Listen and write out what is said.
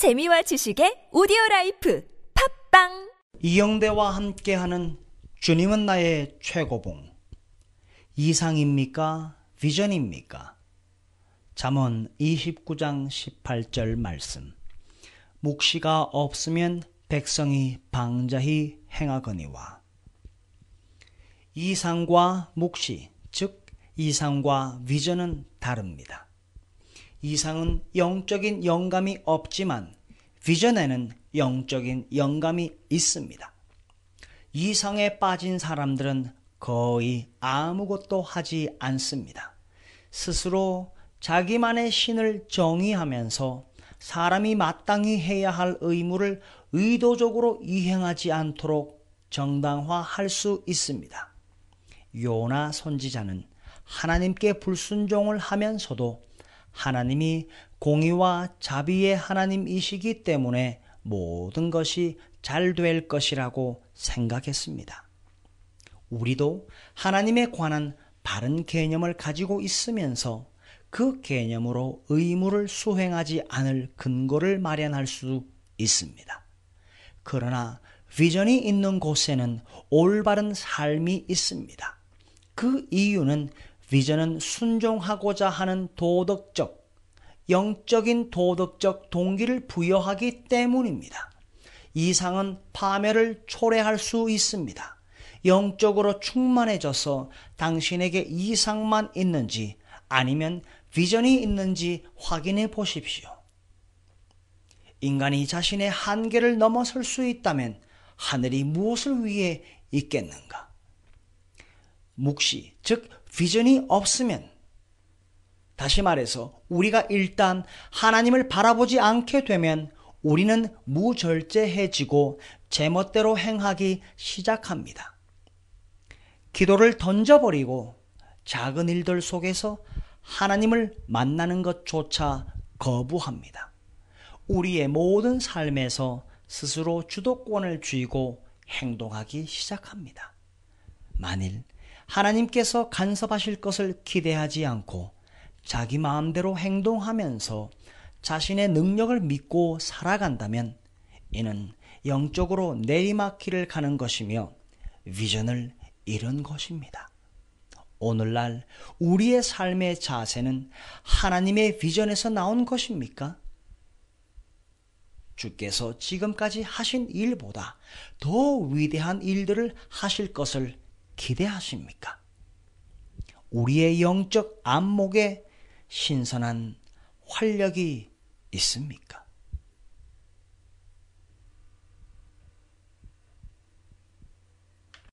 재미와 지식의 오디오 라이프 팝빵! 이영대와 함께하는 주님은 나의 최고봉. 이상입니까? 비전입니까? 잠언 29장 18절 말씀. 묵시가 없으면 백성이 방자히 행하거니와. 이상과 묵시 즉 이상과 비전은 다릅니다. 이상은 영적인 영감이 없지만 비전에는 영적인 영감이 있습니다. 이상에 빠진 사람들은 거의 아무것도 하지 않습니다. 스스로 자기만의 신을 정의하면서 사람이 마땅히 해야 할 의무를 의도적으로 이행하지 않도록 정당화할 수 있습니다. 요나 선지자는 하나님께 불순종을 하면서도 하나님이 공의와 자비의 하나님이시기 때문에 모든 것이 잘 될 것이라고 생각했습니다. 우리도 하나님에 관한 바른 개념을 가지고 있으면서 그 개념으로 의무를 수행하지 않을 근거를 마련할 수 있습니다. 그러나 비전이 있는 곳에는 올바른 삶이 있습니다. 그 이유는 비전은 순종하고자 하는 도덕적, 영적인 도덕적 동기를 부여하기 때문입니다. 이상은 파멸을 초래할 수 있습니다. 영적으로 충만해져서 당신에게 이상만 있는지 아니면 비전이 있는지 확인해 보십시오. 인간이 자신의 한계를 넘어설 수 있다면 하늘이 무엇을 위해 있겠는가? 묵시, 즉 비전이 없으면 다시 말해서 우리가 일단 하나님을 바라보지 않게 되면 우리는 무절제해지고 제멋대로 행하기 시작합니다. 기도를 던져버리고 작은 일들 속에서 하나님을 만나는 것조차 거부합니다. 우리의 모든 삶에서 스스로 주도권을 쥐고 행동하기 시작합니다. 만일 하나님께서 간섭하실 것을 기대하지 않고 자기 마음대로 행동하면서 자신의 능력을 믿고 살아간다면 이는 영적으로 내리막길을 가는 것이며 비전을 잃은 것입니다. 오늘날 우리의 삶의 자세는 하나님의 비전에서 나온 것입니까? 주께서 지금까지 하신 일보다 더 위대한 일들을 하실 것을 기대하십니까? 우리의 영적 안목에 신선한 활력이 있습니까?